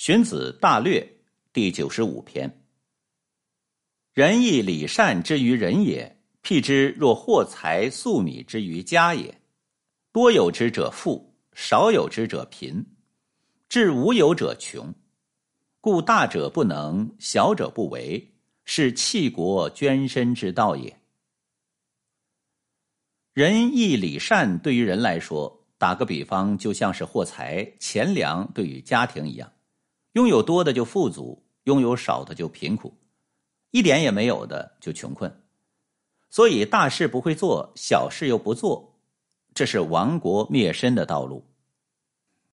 荀子大略第九十五篇：仁义礼善之于人也，譬之若获财粟米之于家也。多有之者富，少有之者贫，至无有者穷。故大者不能，小者不为，是弃国捐身之道也。仁义礼善对于人来说，打个比方，就像是货财钱粮对于家庭一样，拥有多的就富足，拥有少的就贫苦，一点也没有的就穷困。所以大事不会做，小事又不做，这是亡国灭身的道路。